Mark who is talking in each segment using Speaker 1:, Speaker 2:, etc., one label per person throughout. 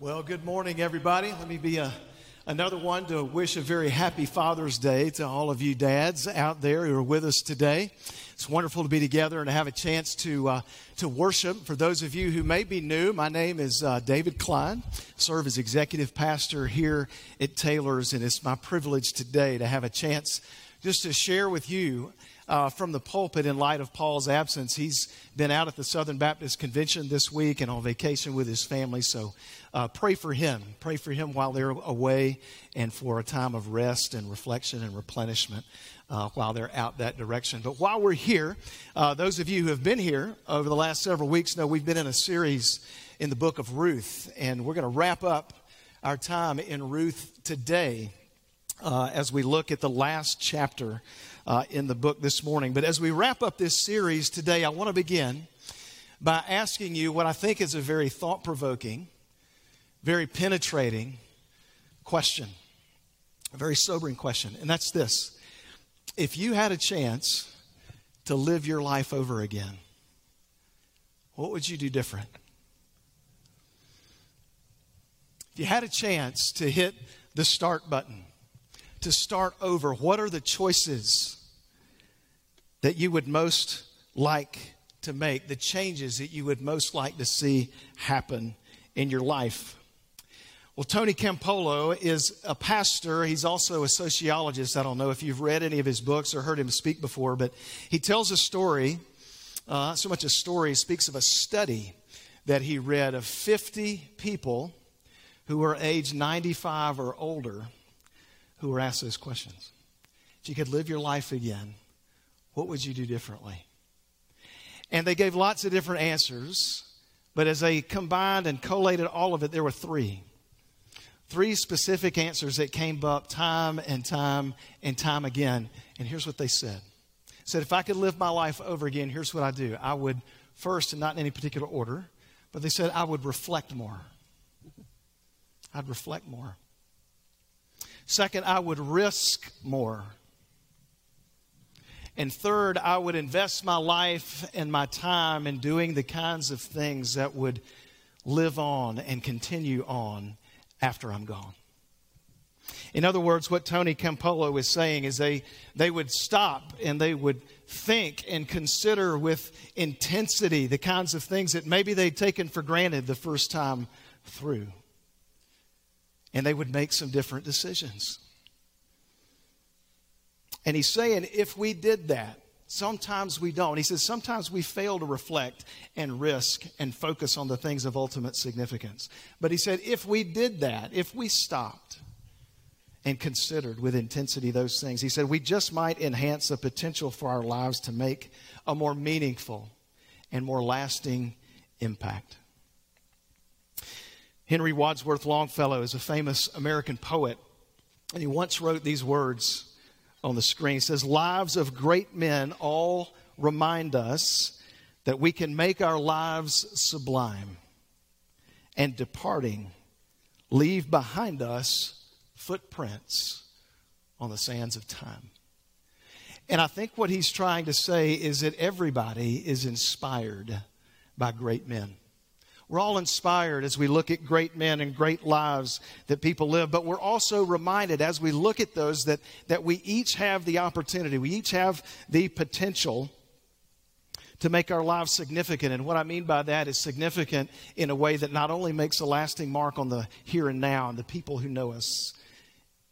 Speaker 1: Well, good morning, everybody. Let me be a, another one to wish a very happy Father's Day to all of you dads out there who are with us today. It's wonderful to be together and to have a chance to, uh, to worship. For those of you who may be new, my name is uh, David Klein. I serve as executive pastor here at Taylor's, and it's my privilege today to have a chance just to share with you uh, from the pulpit in light of Paul's absence. He's been out at the Southern Baptist Convention this week and on vacation with his family. So uh, pray for him. Pray for him while they're away and for a time of rest and reflection and replenishment. Uh, while they're out that direction. But while we're here, uh, those of you who have been here over the last several weeks know we've been in a series in the book of Ruth, and we're going to wrap up our time in Ruth today uh, as we look at the last chapter uh, in the book this morning. But as we wrap up this series today, I want to begin by asking you what I think is a very thought provoking, very penetrating question, a very sobering question. And that's this If you had a chance to live your life over again, what would you do different? If you had a chance to hit the start button, to start over, what are the choices that you would most like to make, the changes that you would most like to see happen in your life? Well, Tony Campolo is a pastor. He's also a sociologist. I don't know if you've read any of his books or heard him speak before, but he tells a story, uh, not so much a story, he speaks of a study that he read of 50 people who were age 95 or older who were asked those questions. If you could live your life again, what would you do differently? And they gave lots of different answers, but as they combined and collated all of it, there were three. Three specific answers that came up time and time and time again. And here's what they said. said, if I could live my life over again, here's what I do. I would first, and not in any particular order, but they said I would reflect more. I'd reflect more. Second, I would risk more. And third, I would invest my life and my time in doing the kinds of things that would live on and continue on after I'm gone. In other words, what Tony Campolo is saying is they, they would stop and they would think and consider with intensity the kinds of things that maybe they'd taken for granted the first time through. And they would make some different decisions. And he's saying if we did that, sometimes we don't. He says sometimes we fail to reflect and risk and focus on the things of ultimate significance. But he said if we did that, if we stopped and considered with intensity those things, he said we just might enhance the potential for our lives to make a more meaningful and more lasting impact. Henry Wadsworth Longfellow is a famous American poet, and he once wrote these words on the screen. It says, Lives of great men all remind us that we can make our lives sublime and departing, leave behind us footprints on the sands of time. And I think what he's trying to say is that everybody is inspired by great men. We're all inspired as we look at great men and great lives that people live, but we're also reminded as we look at those that, that we each have the opportunity, we each have the potential to make our lives significant. And what I mean by that is significant in a way that not only makes a lasting mark on the here and now and the people who know us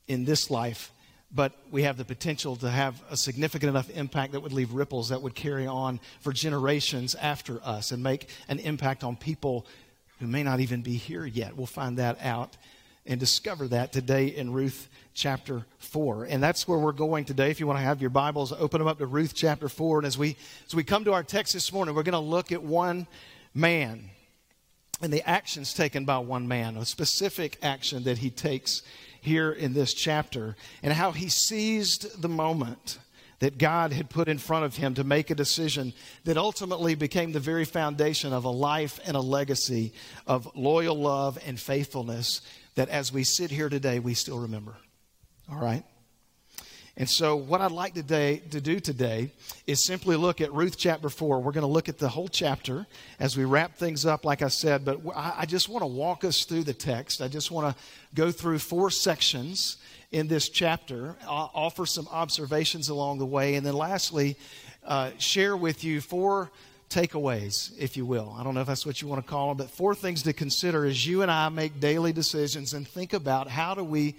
Speaker 1: in this life, but we have the potential to have a significant enough impact that would leave ripples that would carry on for generations after us and make an impact on people who may not even be here yet. We'll find that out and discover that today in Ruth chapter 4. And that's where we're going today. If you want to have your Bibles, open them up to Ruth chapter 4. And as we, as we come to our text this morning, we're going to look at one man and the actions taken by one man, a specific action that he takes here in this chapter, and how he seized the moment that God had put in front of him to make a decision that ultimately became the very foundation of a life and a legacy of loyal love and faithfulness that as we sit here today, we still remember. All right? And so, what I'd like today to do today is simply look at Ruth chapter 4. We're going to look at the whole chapter as we wrap things up, like I said, but I just want to walk us through the text. I just want to go through four sections in this chapter, offer some observations along the way, and then lastly, uh, share with you four takeaways, if you will. I don't know if that's what you want to call them, but four things to consider as you and I make daily decisions and think about how do we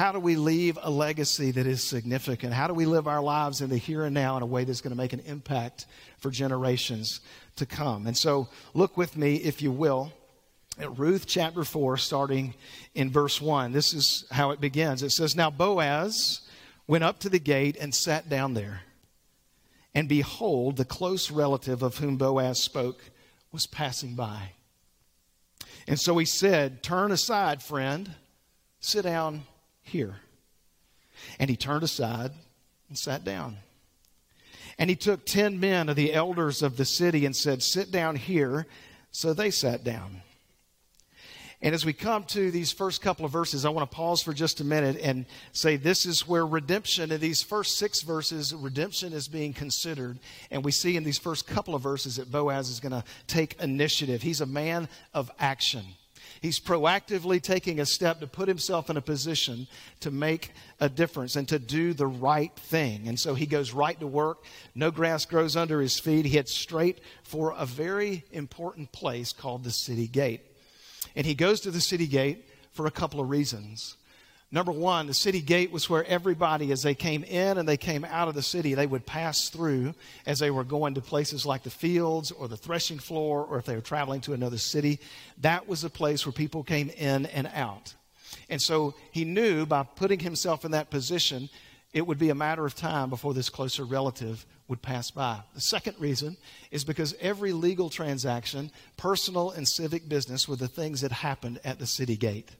Speaker 1: how do we leave a legacy that is significant? How do we live our lives in the here and now in a way that's going to make an impact for generations to come? And so, look with me, if you will, at Ruth chapter 4, starting in verse 1. This is how it begins. It says, Now Boaz went up to the gate and sat down there. And behold, the close relative of whom Boaz spoke was passing by. And so he said, Turn aside, friend, sit down here. And he turned aside and sat down. And he took ten men of the elders of the city and said, Sit down here. So they sat down. And as we come to these first couple of verses, I want to pause for just a minute and say this is where redemption, in these first six verses, redemption is being considered. And we see in these first couple of verses that Boaz is going to take initiative. He's a man of action. He's proactively taking a step to put himself in a position to make a difference and to do the right thing. And so he goes right to work. No grass grows under his feet. He heads straight for a very important place called the city gate. And he goes to the city gate for a couple of reasons. Number one, the city gate was where everybody, as they came in and they came out of the city, they would pass through as they were going to places like the fields or the threshing floor or if they were traveling to another city. That was a place where people came in and out. And so he knew by putting himself in that position, it would be a matter of time before this closer relative would pass by. The second reason is because every legal transaction, personal and civic business, were the things that happened at the city gate.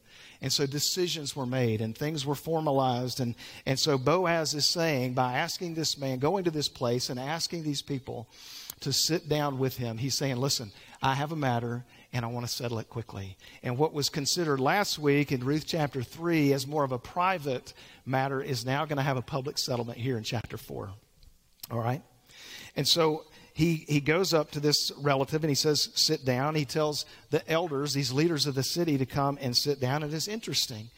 Speaker 1: And so decisions were made and things were formalized. And, and so Boaz is saying, by asking this man, going to this place and asking these people to sit down with him, he's saying, listen, I have a matter and I want to settle it quickly. And what was considered last week in Ruth chapter 3 as more of a private matter is now going to have a public settlement here in chapter 4. All right? And so he, he goes up to this relative and he says, Sit down. He tells the elders, these leaders of the city, to come and sit down. And It is interesting.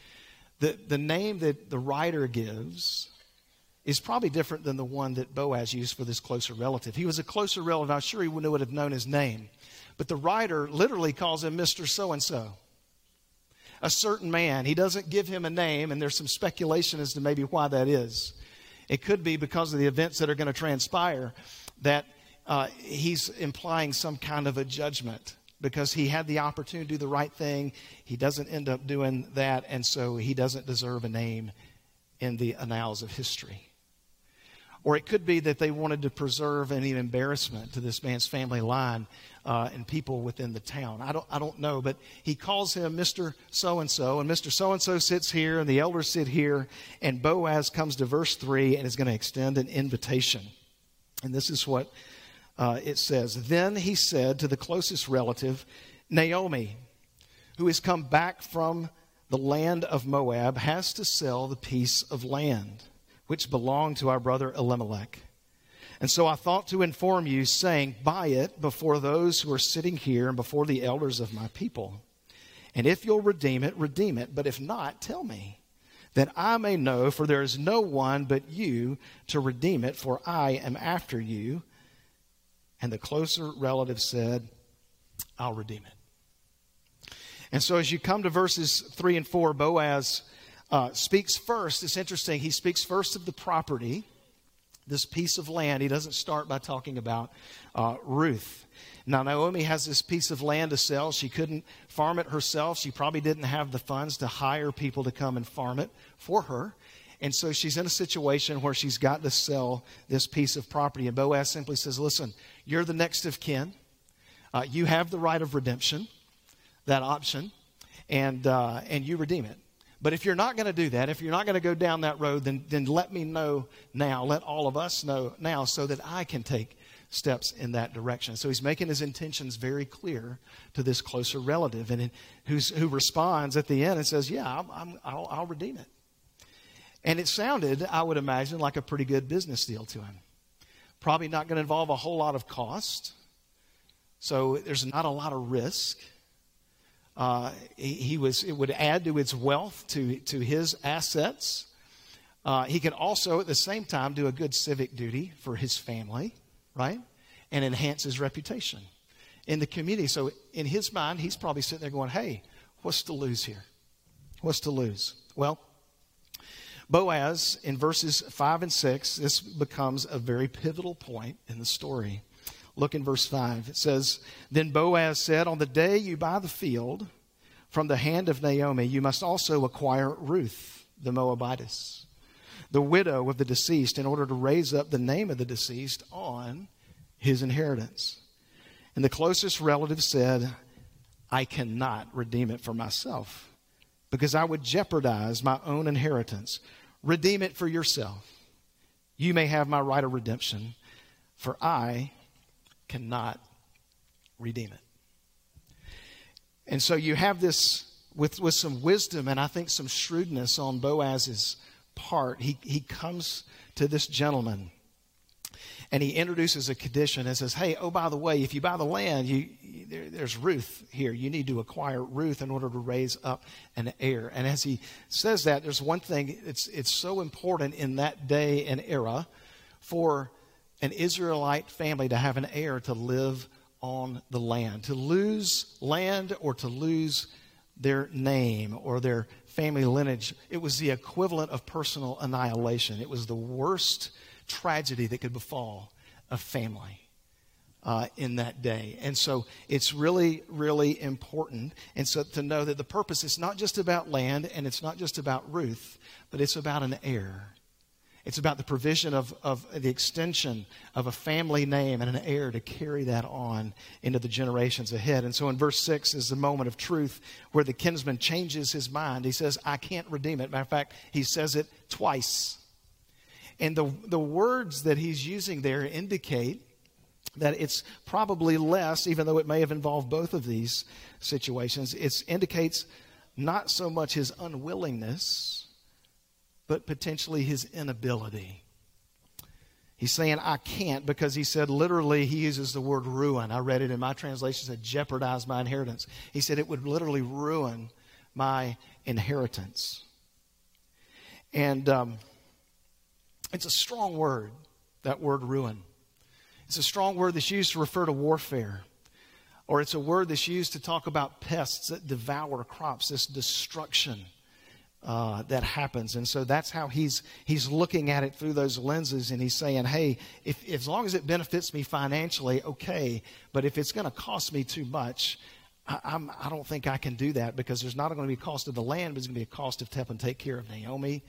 Speaker 1: The, the name that the writer gives is probably different than the one that Boaz used for this closer relative. He was a closer relative. I'm sure he would have known his name. But the writer literally calls him Mr. So and so. A certain man. He doesn't give him a name, and there's some speculation as to maybe why that is. It could be because of the events that are going to transpire that uh, he's implying some kind of a judgment because he had the opportunity to do the right thing. He doesn't end up doing that, and so he doesn't deserve a name in the annals of history. Or it could be that they wanted to preserve any embarrassment to this man's family line uh, and people within the town. I don't, I don't know, but he calls him Mr. So and so, and Mr. So and so sits here, and the elders sit here, and Boaz comes to verse 3 and is going to extend an invitation. And this is what uh, it says, Then he said to the closest relative, Naomi, who has come back from the land of Moab, has to sell the piece of land which belonged to our brother Elimelech. And so I thought to inform you, saying, Buy it before those who are sitting here and before the elders of my people. And if you'll redeem it, redeem it. But if not, tell me, that I may know, for there is no one but you to redeem it, for I am after you and the closer relative said, I'll redeem it. And so as you come to verses 3 and 4, Boaz uh, speaks first. It's interesting. He speaks first of the property, this piece of land. He doesn't start by talking about uh, Ruth. Now, Naomi has this piece of land to sell. She couldn't farm it herself. She probably didn't have the funds to hire people to come and farm it for her. And so she's in a situation where she's got to sell this piece of property. And Boaz simply says, Listen, you're the next of kin. Uh, you have the right of redemption, that option, and, uh, and you redeem it. But if you're not going to do that, if you're not going to go down that road, then, then let me know now. Let all of us know now so that I can take steps in that direction. So he's making his intentions very clear to this closer relative, and who responds at the end and says, Yeah, I'm, I'll, I'll redeem it. And it sounded, I would imagine, like a pretty good business deal to him. Probably not going to involve a whole lot of cost. So there's not a lot of risk. Uh, he, he, was, it would add to his wealth, to, to his assets. Uh, he could also, at the same time, do a good civic duty for his family, right? And enhance his reputation in the community. So, in his mind, he's probably sitting there going, hey, what's to lose here? What's to lose? Well, Boaz, in verses 5 and 6, this becomes a very pivotal point in the story. Look in verse 5. It says, Then Boaz said, On the day you buy the field from the hand of Naomi, you must also acquire Ruth, the Moabitess, the widow of the deceased, in order to raise up the name of the deceased on his inheritance. And the closest relative said, I cannot redeem it for myself because I would jeopardize my own inheritance. Redeem it for yourself. You may have my right of redemption, for I cannot redeem it. And so you have this with, with some wisdom and I think some shrewdness on Boaz's part. He, he comes to this gentleman and he introduces a condition and says, Hey, oh, by the way, if you buy the land, you, there, there's Ruth here. You need to acquire Ruth in order to raise up an heir. And as he says that, there's one thing, it's, it's so important in that day and era for an Israelite family to have an heir to live on the land. To lose land or to lose their name or their family lineage, it was the equivalent of personal annihilation. It was the worst tragedy that could befall a family. Uh, in that day. And so it's really, really important. And so to know that the purpose is not just about land and it's not just about Ruth, but it's about an heir. It's about the provision of, of the extension of a family name and an heir to carry that on into the generations ahead. And so in verse 6 is the moment of truth where the kinsman changes his mind. He says, I can't redeem it. Matter of fact, he says it twice. And the, the words that he's using there indicate that it's probably less, even though it may have involved both of these situations. It indicates not so much his unwillingness, but potentially his inability. He's saying, I can't, because he said, literally, he uses the word ruin. I read it in my translation, said, jeopardize my inheritance. He said it would literally ruin my inheritance. And um, it's a strong word, that word ruin. It's a strong word that's used to refer to warfare. Or it's a word that's used to talk about pests that devour crops, this destruction uh, that happens. And so that's how he's, he's looking at it through those lenses. And he's saying, hey, if, as long as it benefits me financially, okay. But if it's going to cost me too much, I, I'm, I do not think I can do that because there's not going to be a cost of the land, but it's going to be a cost of helping take care of Naomi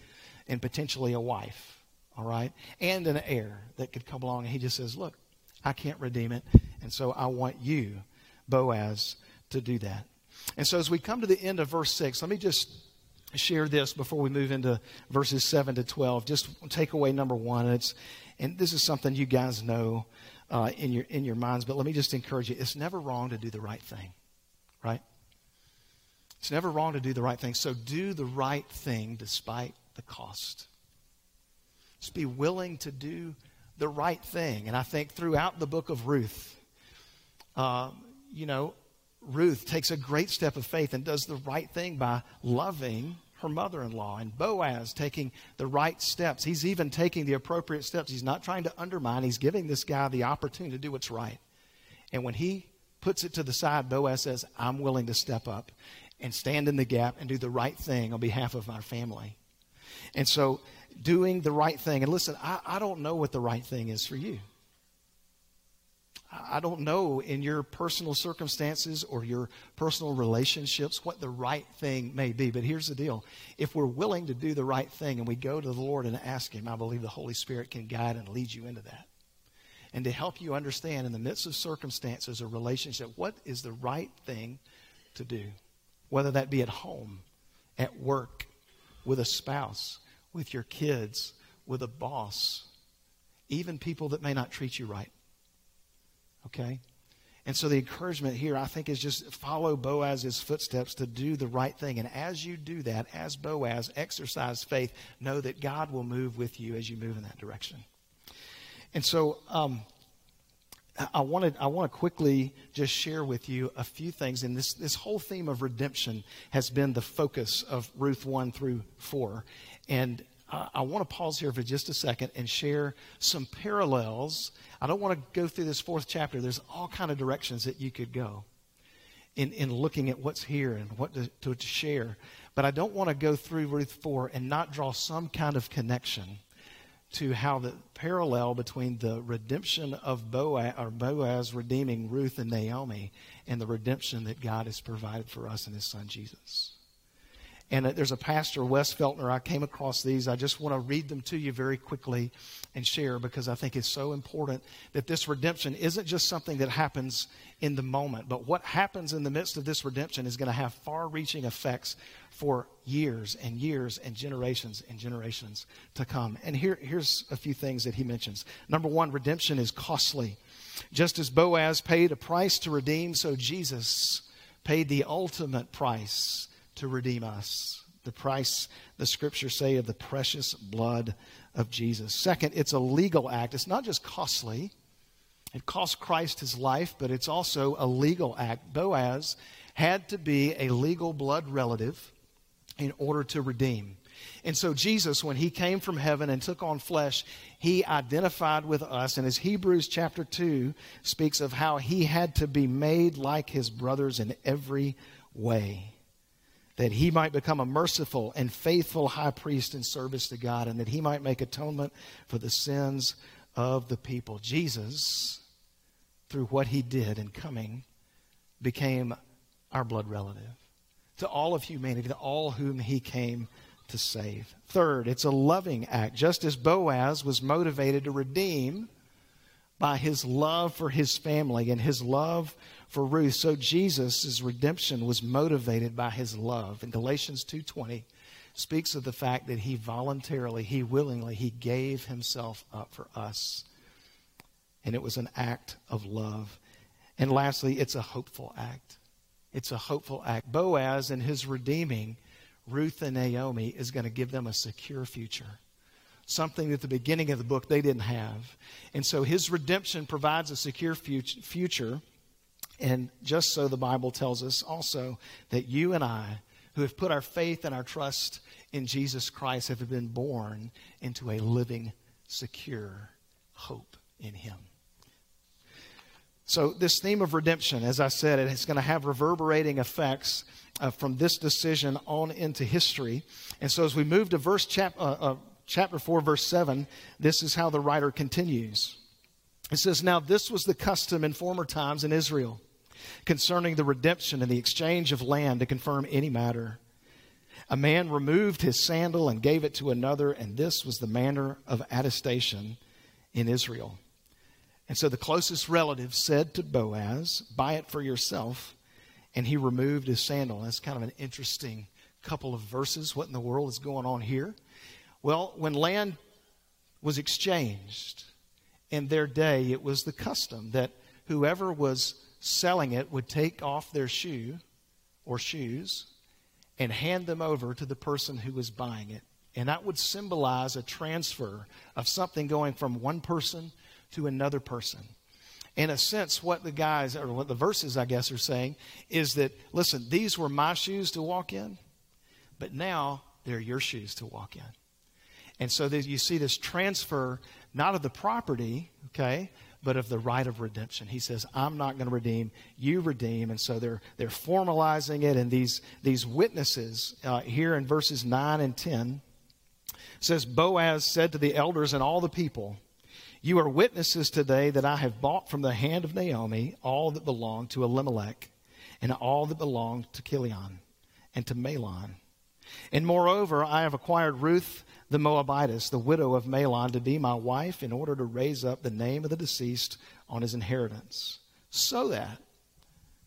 Speaker 1: and potentially a wife all right, and an heir that could come along. And he just says, Look, I can't redeem it. And so I want you, Boaz, to do that. And so as we come to the end of verse 6, let me just share this before we move into verses 7 to 12. Just takeaway number one. And, it's, and this is something you guys know uh, in, your, in your minds, but let me just encourage you. It's never wrong to do the right thing, right? It's never wrong to do the right thing. So do the right thing despite the cost. Just be willing to do the right thing. And I think throughout the book of Ruth, uh, you know, Ruth takes a great step of faith and does the right thing by loving her mother in law. And Boaz taking the right steps. He's even taking the appropriate steps. He's not trying to undermine, he's giving this guy the opportunity to do what's right. And when he puts it to the side, Boaz says, I'm willing to step up and stand in the gap and do the right thing on behalf of our family. And so doing the right thing. And listen, I, I don't know what the right thing is for you. I don't know in your personal circumstances or your personal relationships what the right thing may be. But here's the deal if we're willing to do the right thing and we go to the Lord and ask Him, I believe the Holy Spirit can guide and lead you into that. And to help you understand in the midst of circumstances or relationship, what is the right thing to do? Whether that be at home, at work, with a spouse, with your kids, with a boss, even people that may not treat you right. Okay? And so the encouragement here, I think, is just follow Boaz's footsteps to do the right thing. And as you do that, as Boaz, exercise faith, know that God will move with you as you move in that direction. And so um, I wanted I want to quickly just share with you a few things. And this, this whole theme of redemption has been the focus of Ruth 1 through 4. And I want to pause here for just a second and share some parallels. I don't want to go through this fourth chapter. There's all kind of directions that you could go in, in looking at what's here and what to, to, to share. But I don't want to go through Ruth 4 and not draw some kind of connection to how the parallel between the redemption of Boaz, or Boaz redeeming Ruth and Naomi and the redemption that God has provided for us in his son Jesus. And uh, there's a pastor, Wes Feltner. I came across these. I just want to read them to you very quickly and share because I think it's so important that this redemption isn't just something that happens in the moment, but what happens in the midst of this redemption is going to have far reaching effects for years and years and generations and generations to come. And here, here's a few things that he mentions. Number one, redemption is costly. Just as Boaz paid a price to redeem, so Jesus paid the ultimate price to redeem us. The price, the scriptures say, of the precious blood of Jesus. Second, it's a legal act. It's not just costly, it cost Christ his life, but it's also a legal act. Boaz had to be a legal blood relative in order to redeem. And so, Jesus, when he came from heaven and took on flesh, he identified with us. And as Hebrews chapter 2 speaks of how he had to be made like his brothers in every way that he might become a merciful and faithful high priest in service to God, and that he might make atonement for the sins of the people. Jesus, through what he did in coming, became our blood relative to all of humanity, to all whom he came to save. Third, it's a loving act. Just as Boaz was motivated to redeem by his love for his family and his love for Ruth. So Jesus' redemption was motivated by his love. In Galatians 2:20 speaks of the fact that he voluntarily, he willingly, he gave himself up for us. And it was an act of love. And lastly, it's a hopeful act. It's a hopeful act. Boaz and his redeeming Ruth and Naomi is going to give them a secure future something that at the beginning of the book they didn't have. And so his redemption provides a secure future. And just so the Bible tells us also that you and I, who have put our faith and our trust in Jesus Christ, have been born into a living, secure hope in him. So, this theme of redemption, as I said, it is going to have reverberating effects uh, from this decision on into history. And so, as we move to verse chap- uh, uh, chapter 4, verse 7, this is how the writer continues. It says, Now this was the custom in former times in Israel concerning the redemption and the exchange of land to confirm any matter. A man removed his sandal and gave it to another, and this was the manner of attestation in Israel. And so the closest relative said to Boaz, Buy it for yourself. And he removed his sandal. That's kind of an interesting couple of verses. What in the world is going on here? Well, when land was exchanged in their day, it was the custom that whoever was selling it would take off their shoe or shoes and hand them over to the person who was buying it. And that would symbolize a transfer of something going from one person to another person. In a sense, what the guys, or what the verses, I guess, are saying is that, listen, these were my shoes to walk in, but now they're your shoes to walk in. And so you see this transfer, not of the property, okay, but of the right of redemption. He says, I'm not going to redeem, you redeem. And so they're, they're formalizing it. And these, these witnesses uh, here in verses 9 and 10 says, Boaz said to the elders and all the people, You are witnesses today that I have bought from the hand of Naomi all that belonged to Elimelech and all that belonged to Chilion and to Mahlon. And moreover, I have acquired Ruth the Moabitess, the widow of Mahlon, to be my wife in order to raise up the name of the deceased on his inheritance. So that,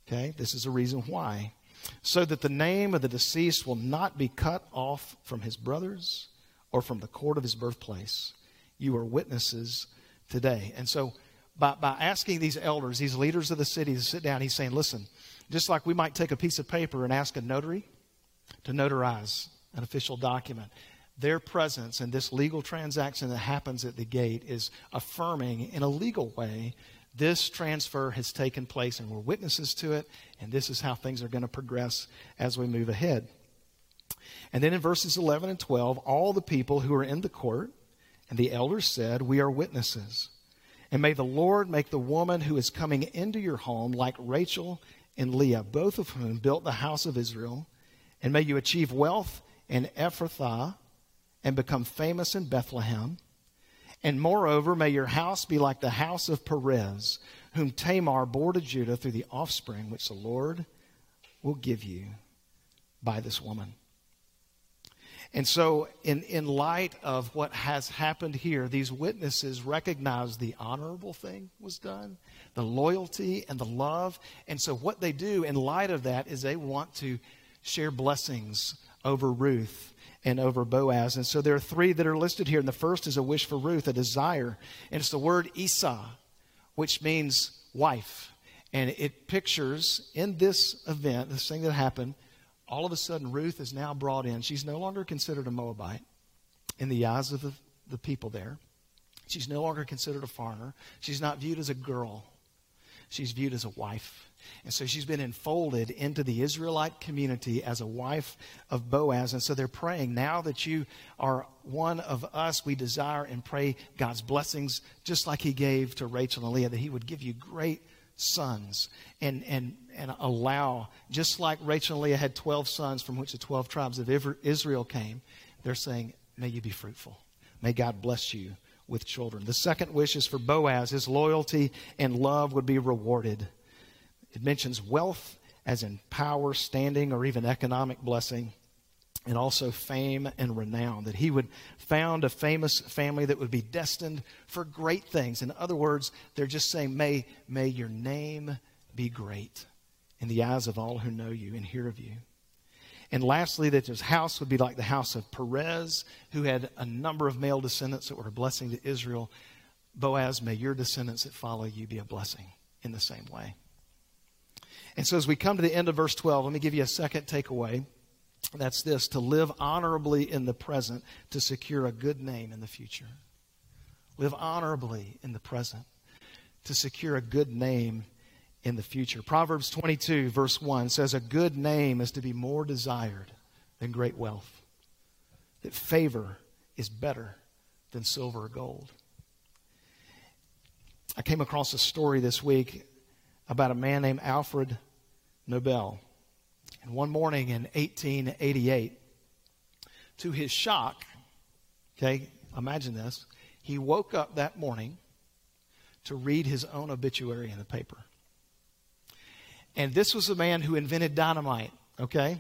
Speaker 1: okay, this is a reason why, so that the name of the deceased will not be cut off from his brothers or from the court of his birthplace. You are witnesses today. And so by, by asking these elders, these leaders of the city to sit down, he's saying, listen, just like we might take a piece of paper and ask a notary to notarize an official document, their presence in this legal transaction that happens at the gate is affirming in a legal way this transfer has taken place and we're witnesses to it, and this is how things are going to progress as we move ahead. And then in verses 11 and 12, all the people who are in the court and the elders said, We are witnesses. And may the Lord make the woman who is coming into your home like Rachel and Leah, both of whom built the house of Israel. And may you achieve wealth in Ephrathah and become famous in Bethlehem. And moreover, may your house be like the house of Perez, whom Tamar bore to Judah through the offspring which the Lord will give you by this woman. And so, in, in light of what has happened here, these witnesses recognize the honorable thing was done, the loyalty and the love. And so, what they do in light of that is they want to share blessings over Ruth and over Boaz. And so, there are three that are listed here. And the first is a wish for Ruth, a desire. And it's the word Esau, which means wife. And it pictures in this event, this thing that happened, all of a sudden Ruth is now brought in. She's no longer considered a Moabite in the eyes of the, the people there. She's no longer considered a foreigner. She's not viewed as a girl. She's viewed as a wife. And so she's been enfolded into the Israelite community as a wife of Boaz. And so they're praying, now that you are one of us, we desire and pray God's blessings, just like he gave to Rachel and Leah, that he would give you great sons and, and, and allow, just like Rachel and Leah had 12 sons from which the 12 tribes of Israel came, they're saying, May you be fruitful. May God bless you with children. The second wish is for Boaz. His loyalty and love would be rewarded. It mentions wealth as in power, standing, or even economic blessing and also fame and renown. That he would found a famous family that would be destined for great things. In other words, they're just saying, May, may your name be great in the eyes of all who know you and hear of you. And lastly, that his house would be like the house of Perez, who had a number of male descendants that were a blessing to Israel. Boaz, may your descendants that follow you be a blessing in the same way. And so, as we come to the end of verse 12, let me give you a second takeaway. That's this to live honorably in the present to secure a good name in the future. Live honorably in the present to secure a good name in the future. Proverbs 22, verse 1 says, A good name is to be more desired than great wealth, that favor is better than silver or gold. I came across a story this week about a man named Alfred Nobel. And one morning in 1888, to his shock, okay, imagine this, he woke up that morning to read his own obituary in the paper. And this was a man who invented dynamite, okay?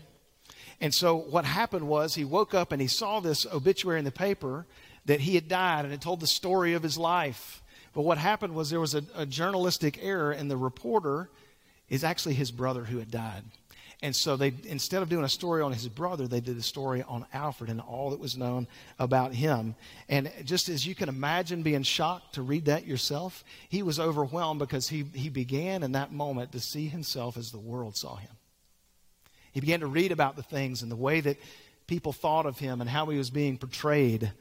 Speaker 1: And so what happened was he woke up and he saw this obituary in the paper that he had died and it told the story of his life. But what happened was there was a, a journalistic error, and the reporter is actually his brother who had died. And so they, instead of doing a story on his brother, they did a story on Alfred and all that was known about him. And just as you can imagine being shocked to read that yourself, he was overwhelmed because he, he began in that moment to see himself as the world saw him. He began to read about the things and the way that people thought of him and how he was being portrayed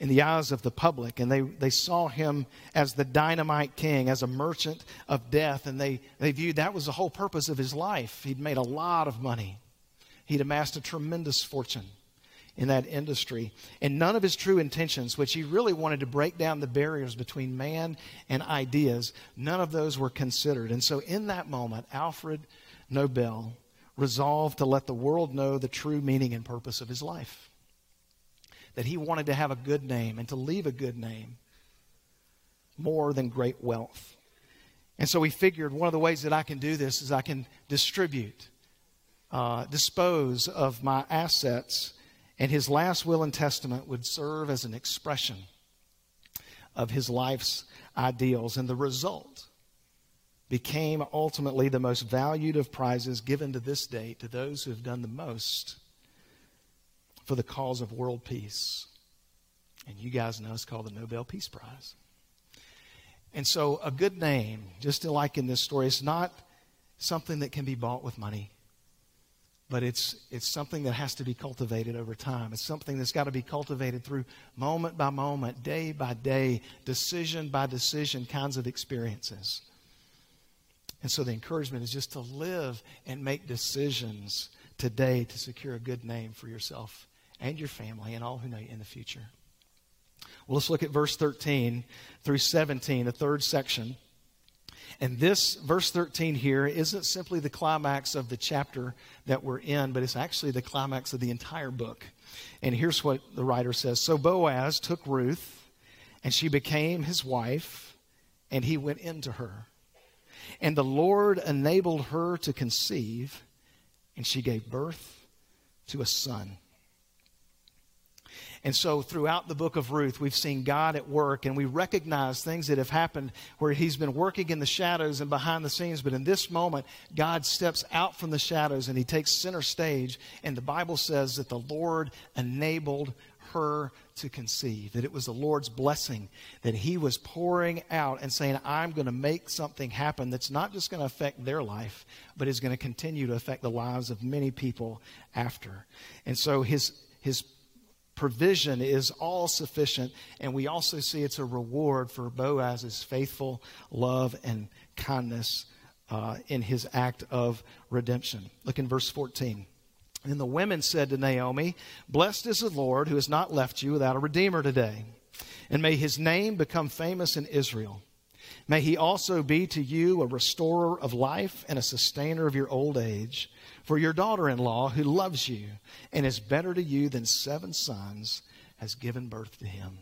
Speaker 1: in the eyes of the public. And they, they saw him as the dynamite king, as a merchant of death. And they, they viewed that was the whole purpose of his life. He'd made a lot of money, he'd amassed a tremendous fortune in that industry. And none of his true intentions, which he really wanted to break down the barriers between man and ideas, none of those were considered. And so in that moment, Alfred Nobel resolved to let the world know the true meaning and purpose of his life that he wanted to have a good name and to leave a good name more than great wealth. And so he figured one of the ways that I can do this is I can distribute, uh, dispose of my assets, and his last will and testament would serve as an expression of his life's ideals. And the result became ultimately the most valued of prizes given to this day to those who have done the most for the cause of world peace. And you guys know it's called the Nobel Peace Prize. And so, a good name, just like in this story, is not something that can be bought with money, but it's, it's something that has to be cultivated over time. It's something that's got to be cultivated through moment by moment, day by day, decision by decision kinds of experiences. And so, the encouragement is just to live and make decisions today to secure a good name for yourself and your family and all who know you in the future. Well, let's look at verse 13 through 17, the third section. And this verse 13 here isn't simply the climax of the chapter that we're in, but it's actually the climax of the entire book. And here's what the writer says So Boaz took Ruth, and she became his wife, and he went into her. And the Lord enabled her to conceive, and she gave birth to a son. And so, throughout the book of Ruth, we've seen God at work and we recognize things that have happened where He's been working in the shadows and behind the scenes. But in this moment, God steps out from the shadows and He takes center stage. And the Bible says that the Lord enabled her to conceive, that it was the Lord's blessing that He was pouring out and saying, I'm going to make something happen that's not just going to affect their life, but is going to continue to affect the lives of many people after. And so His, His provision is all sufficient. And we also see it's a reward for Boaz's faithful love and kindness uh, in his act of redemption. Look in verse 14. And the women said to Naomi, Blessed is the Lord who has not left you without a redeemer today. And may his name become famous in Israel. May he also be to you a restorer of life and a sustainer of your old age. For your daughter in law, who loves you and is better to you than seven sons, has given birth to him.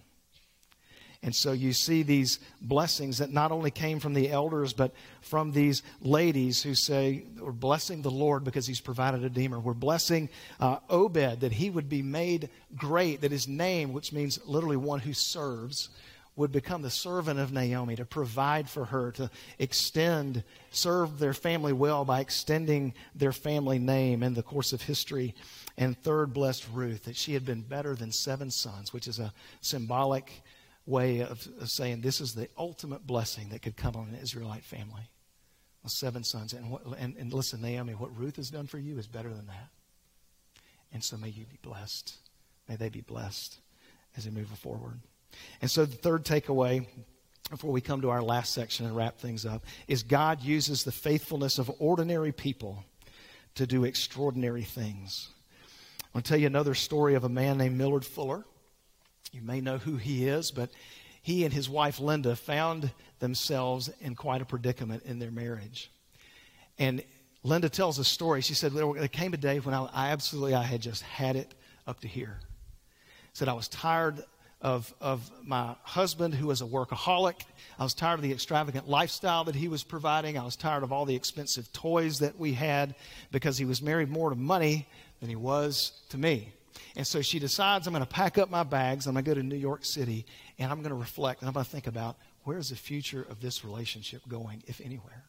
Speaker 1: And so you see these blessings that not only came from the elders, but from these ladies who say, We're blessing the Lord because he's provided a redeemer. We're blessing uh, Obed that he would be made great, that his name, which means literally one who serves, would become the servant of Naomi to provide for her, to extend, serve their family well by extending their family name in the course of history. And third, blessed Ruth, that she had been better than seven sons, which is a symbolic way of, of saying this is the ultimate blessing that could come on an Israelite family. Well, seven sons. And, what, and, and listen, Naomi, what Ruth has done for you is better than that. And so may you be blessed. May they be blessed as they move forward. And so the third takeaway before we come to our last section and wrap things up is God uses the faithfulness of ordinary people to do extraordinary things. I want to tell you another story of a man named Millard Fuller. You may know who he is, but he and his wife Linda found themselves in quite a predicament in their marriage. And Linda tells a story. She said, There came a day when I, I absolutely I had just had it up to here. Said I was tired of, of my husband who was a workaholic. I was tired of the extravagant lifestyle that he was providing. I was tired of all the expensive toys that we had because he was married more to money than he was to me. And so she decides I'm going to pack up my bags. I'm going to go to New York City and I'm going to reflect and I'm going to think about where's the future of this relationship going, if anywhere.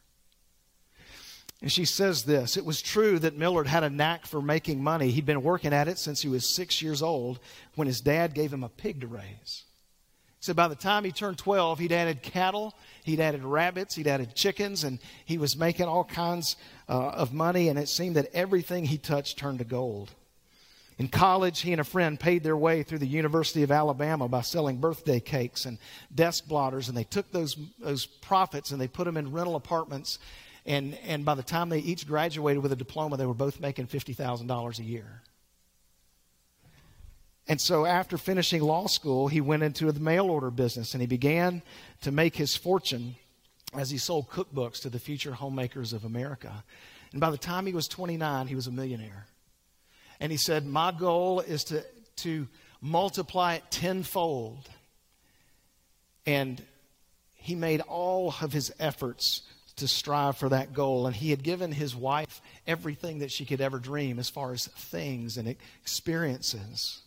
Speaker 1: And she says this It was true that Millard had a knack for making money. He'd been working at it since he was six years old when his dad gave him a pig to raise. So by the time he turned 12, he'd added cattle, he'd added rabbits, he'd added chickens, and he was making all kinds uh, of money. And it seemed that everything he touched turned to gold. In college, he and a friend paid their way through the University of Alabama by selling birthday cakes and desk blotters. And they took those, those profits and they put them in rental apartments and, and by the time they each graduated with a diploma, they were both making $50,000 a year. And so after finishing law school, he went into the mail order business and he began to make his fortune as he sold cookbooks to the future homemakers of America. And by the time he was 29, he was a millionaire. And he said, My goal is to, to multiply it tenfold. And he made all of his efforts to strive for that goal. And he had given his wife everything that she could ever dream as far as things and experiences.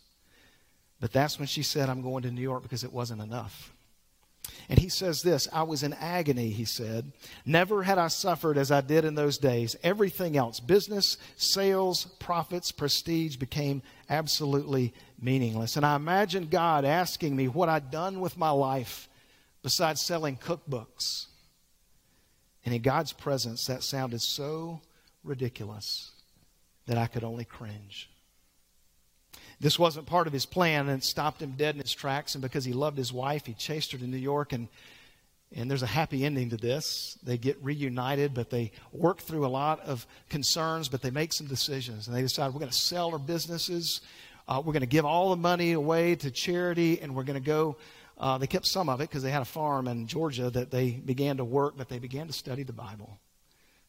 Speaker 1: But that's when she said, I'm going to New York because it wasn't enough. And he says this I was in agony, he said. Never had I suffered as I did in those days. Everything else business, sales, profits, prestige became absolutely meaningless. And I imagined God asking me what I'd done with my life besides selling cookbooks. And in God's presence, that sounded so ridiculous that I could only cringe. This wasn't part of his plan, and it stopped him dead in his tracks. And because he loved his wife, he chased her to New York. And, and there's a happy ending to this. They get reunited, but they work through a lot of concerns, but they make some decisions. And they decide we're going to sell our businesses, uh, we're going to give all the money away to charity, and we're going to go. Uh, they kept some of it because they had a farm in Georgia that they began to work, but they began to study the Bible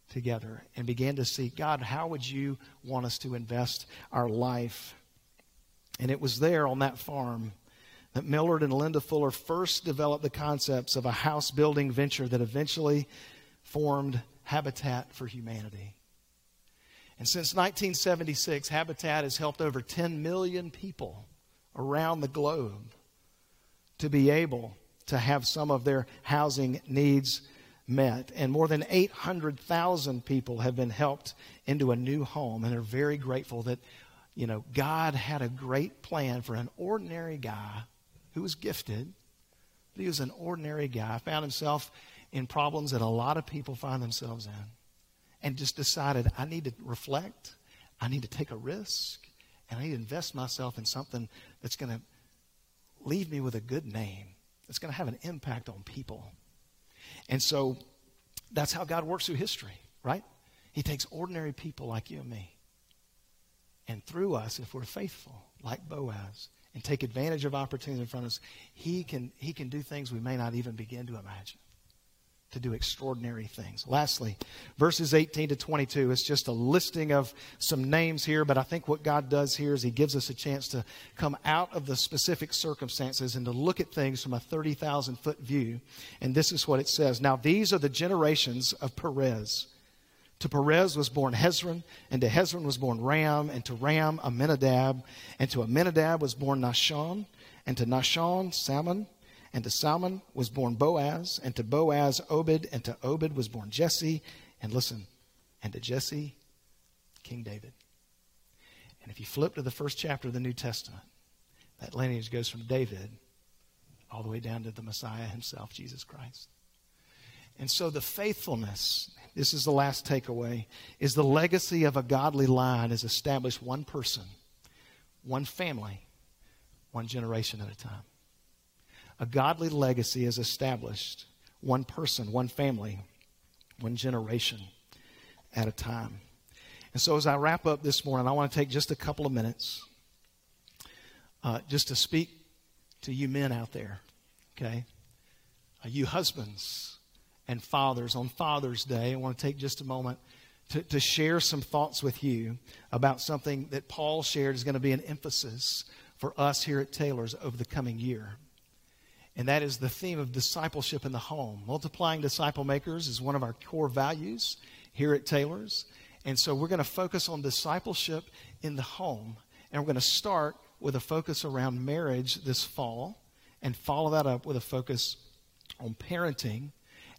Speaker 1: together and began to see God, how would you want us to invest our life? And it was there on that farm that Millard and Linda Fuller first developed the concepts of a house building venture that eventually formed Habitat for Humanity. And since 1976, Habitat has helped over 10 million people around the globe to be able to have some of their housing needs met. And more than 800,000 people have been helped into a new home. And they're very grateful that, you know, God had a great plan for an ordinary guy who was gifted. But he was an ordinary guy, found himself in problems that a lot of people find themselves in. And just decided, I need to reflect, I need to take a risk, and I need to invest myself in something that's going to leave me with a good name, that's going to have an impact on people. And so that's how God works through history, right? He takes ordinary people like you and me. And through us, if we're faithful, like Boaz, and take advantage of opportunities in front of us, he can, he can do things we may not even begin to imagine to do extraordinary things. Lastly, verses 18 to 22 is just a listing of some names here, but I think what God does here is He gives us a chance to come out of the specific circumstances and to look at things from a 30,000 foot view. And this is what it says Now, these are the generations of Perez. To Perez was born Hezron, and to Hezron was born Ram, and to Ram Amminadab, and to Amminadab was born Nahshon, and to Nahshon Salmon, and to Salmon was born Boaz, and to Boaz Obed, and to Obed was born Jesse, and listen, and to Jesse, King David. And if you flip to the first chapter of the New Testament, that lineage goes from David all the way down to the Messiah himself, Jesus Christ. And so the faithfulness, this is the last takeaway, is the legacy of a godly line is established one person, one family, one generation at a time. A godly legacy is established one person, one family, one generation at a time. And so, as I wrap up this morning, I want to take just a couple of minutes uh, just to speak to you men out there, okay? Uh, you husbands and fathers on Father's Day. I want to take just a moment to, to share some thoughts with you about something that Paul shared is going to be an emphasis for us here at Taylor's over the coming year and that is the theme of discipleship in the home. Multiplying disciple makers is one of our core values here at Taylor's. And so we're going to focus on discipleship in the home. And we're going to start with a focus around marriage this fall and follow that up with a focus on parenting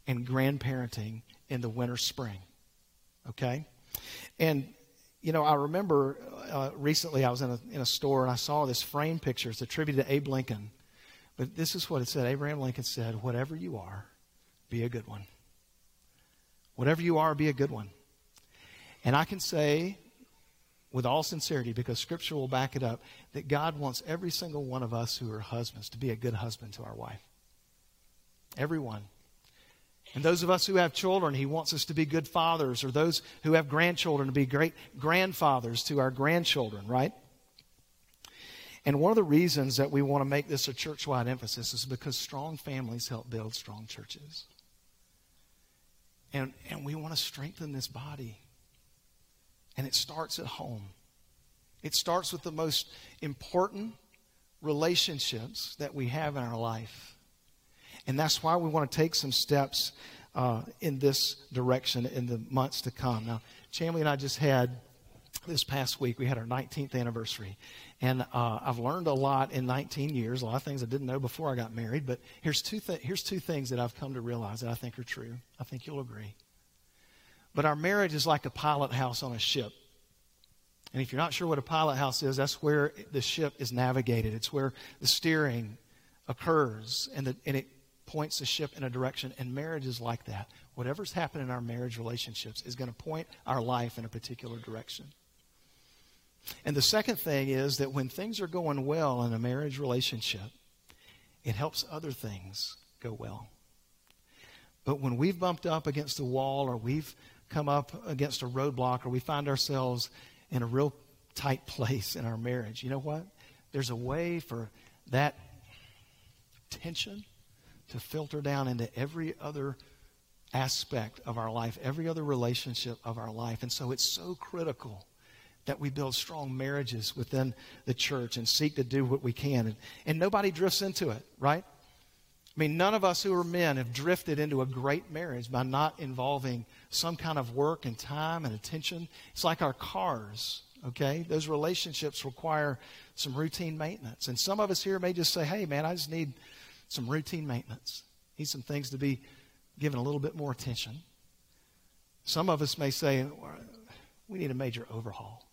Speaker 1: and grandparenting in the winter spring. Okay? And, you know, I remember uh, recently I was in a, in a store and I saw this frame picture. It's attributed to Abe Lincoln. But this is what it said Abraham Lincoln said, Whatever you are, be a good one. Whatever you are, be a good one. And I can say with all sincerity, because Scripture will back it up, that God wants every single one of us who are husbands to be a good husband to our wife. Everyone. And those of us who have children, He wants us to be good fathers, or those who have grandchildren to be great grandfathers to our grandchildren, right? And one of the reasons that we want to make this a church wide emphasis is because strong families help build strong churches. And, and we want to strengthen this body. And it starts at home. It starts with the most important relationships that we have in our life. And that's why we want to take some steps uh, in this direction in the months to come. Now, Chamley and I just had this past week, we had our 19th anniversary. And uh, I've learned a lot in 19 years, a lot of things I didn't know before I got married. But here's two, th- here's two things that I've come to realize that I think are true. I think you'll agree. But our marriage is like a pilot house on a ship. And if you're not sure what a pilot house is, that's where the ship is navigated. It's where the steering occurs and, the, and it points the ship in a direction, and marriage is like that. Whatever's happening in our marriage relationships is going to point our life in a particular direction. And the second thing is that when things are going well in a marriage relationship, it helps other things go well. But when we've bumped up against the wall or we've come up against a roadblock or we find ourselves in a real tight place in our marriage, you know what? There's a way for that tension to filter down into every other aspect of our life, every other relationship of our life. And so it's so critical that we build strong marriages within the church and seek to do what we can. And, and nobody drifts into it, right? I mean, none of us who are men have drifted into a great marriage by not involving some kind of work and time and attention. It's like our cars, okay? Those relationships require some routine maintenance. And some of us here may just say, hey, man, I just need some routine maintenance. Need some things to be given a little bit more attention. Some of us may say, we need a major overhaul.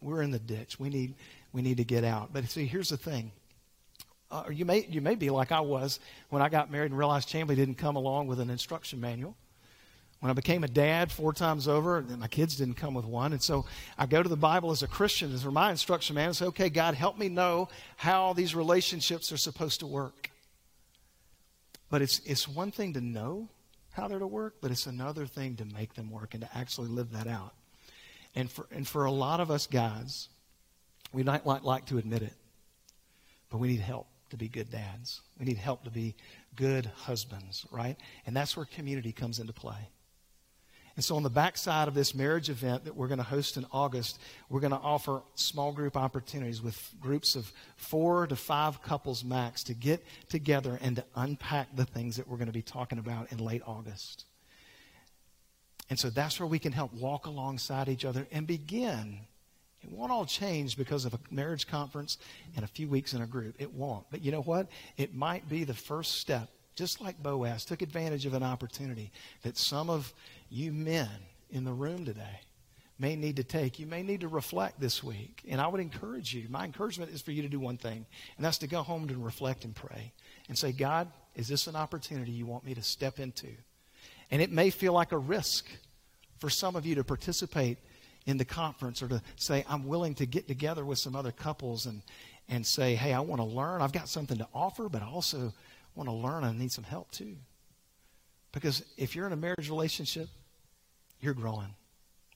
Speaker 1: We're in the ditch. We need, we need to get out. But see, here's the thing uh, you may you may be like I was when I got married and realized Chamblee didn't come along with an instruction manual. When I became a dad four times over, my kids didn't come with one. And so I go to the Bible as a Christian, as my instruction manual, and say, okay, God, help me know how these relationships are supposed to work. But it's, it's one thing to know how they're to work, but it's another thing to make them work and to actually live that out. And for, and for a lot of us guys, we might not like to admit it, but we need help to be good dads. We need help to be good husbands, right? And that's where community comes into play. And so, on the backside of this marriage event that we're going to host in August, we're going to offer small group opportunities with groups of four to five couples max to get together and to unpack the things that we're going to be talking about in late August. And so, that's where we can help walk alongside each other and begin it won't all change because of a marriage conference and a few weeks in a group. It won't. But you know what? It might be the first step, just like Boaz took advantage of an opportunity that some of you men in the room today may need to take. You may need to reflect this week. And I would encourage you, my encouragement is for you to do one thing, and that's to go home and reflect and pray and say, God, is this an opportunity you want me to step into? And it may feel like a risk for some of you to participate in the conference or to say, I'm willing to get together with some other couples and, and say, hey, I want to learn. I've got something to offer, but I also want to learn. I need some help too. Because if you're in a marriage relationship, you're growing.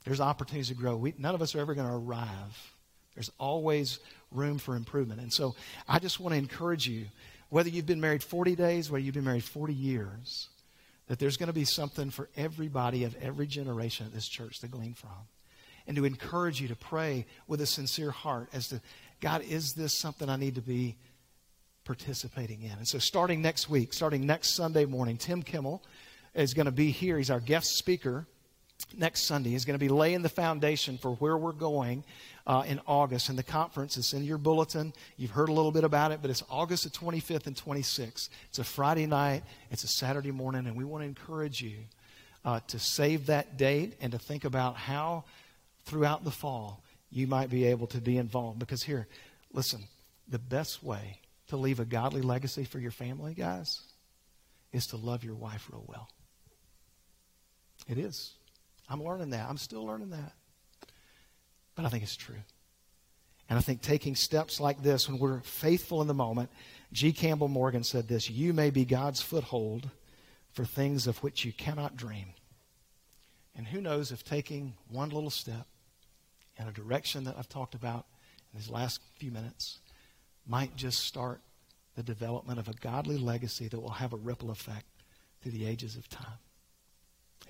Speaker 1: There's opportunities to grow. We, none of us are ever going to arrive. There's always room for improvement. And so I just want to encourage you, whether you've been married 40 days, whether you've been married 40 years, that there's going to be something for everybody of every generation at this church to glean from and to encourage you to pray with a sincere heart as to, God, is this something I need to be participating in? And so, starting next week, starting next Sunday morning, Tim Kimmel is going to be here. He's our guest speaker next Sunday. is going to be laying the foundation for where we're going uh, in August. And the conference is in your bulletin. You've heard a little bit about it, but it's August the 25th and 26th. It's a Friday night, it's a Saturday morning, and we want to encourage you uh, to save that date and to think about how throughout the fall, you might be able to be involved. Because here, listen, the best way to leave a godly legacy for your family, guys, is to love your wife real well. It is. I'm learning that. I'm still learning that. But I think it's true. And I think taking steps like this when we're faithful in the moment, G. Campbell Morgan said this You may be God's foothold for things of which you cannot dream. And who knows if taking one little step in a direction that I've talked about in these last few minutes might just start the development of a godly legacy that will have a ripple effect through the ages of time.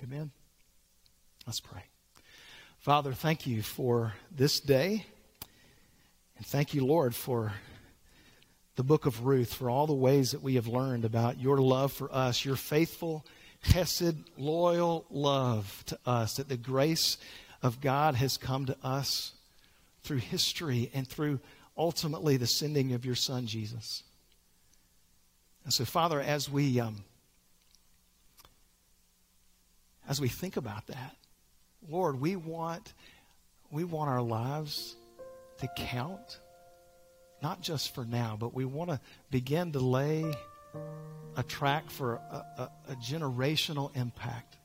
Speaker 1: Amen. Let's pray. Father, thank you for this day. And thank you, Lord, for the book of Ruth, for all the ways that we have learned about your love for us, your faithful, chesed, loyal love to us, that the grace of God has come to us through history and through ultimately the sending of your Son, Jesus. And so, Father, as we, um, as we think about that, Lord, we want, we want our lives to count, not just for now, but we want to begin to lay a track for a, a, a generational impact.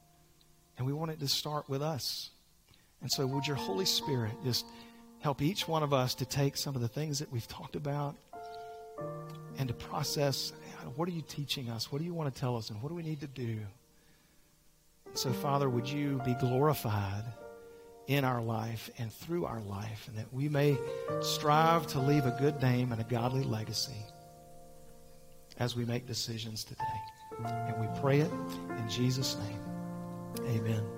Speaker 1: And we want it to start with us. And so, would your Holy Spirit just help each one of us to take some of the things that we've talked about and to process what are you teaching us? What do you want to tell us? And what do we need to do? So, Father, would you be glorified in our life and through our life, and that we may strive to leave a good name and a godly legacy as we make decisions today. And we pray it in Jesus' name. Amen.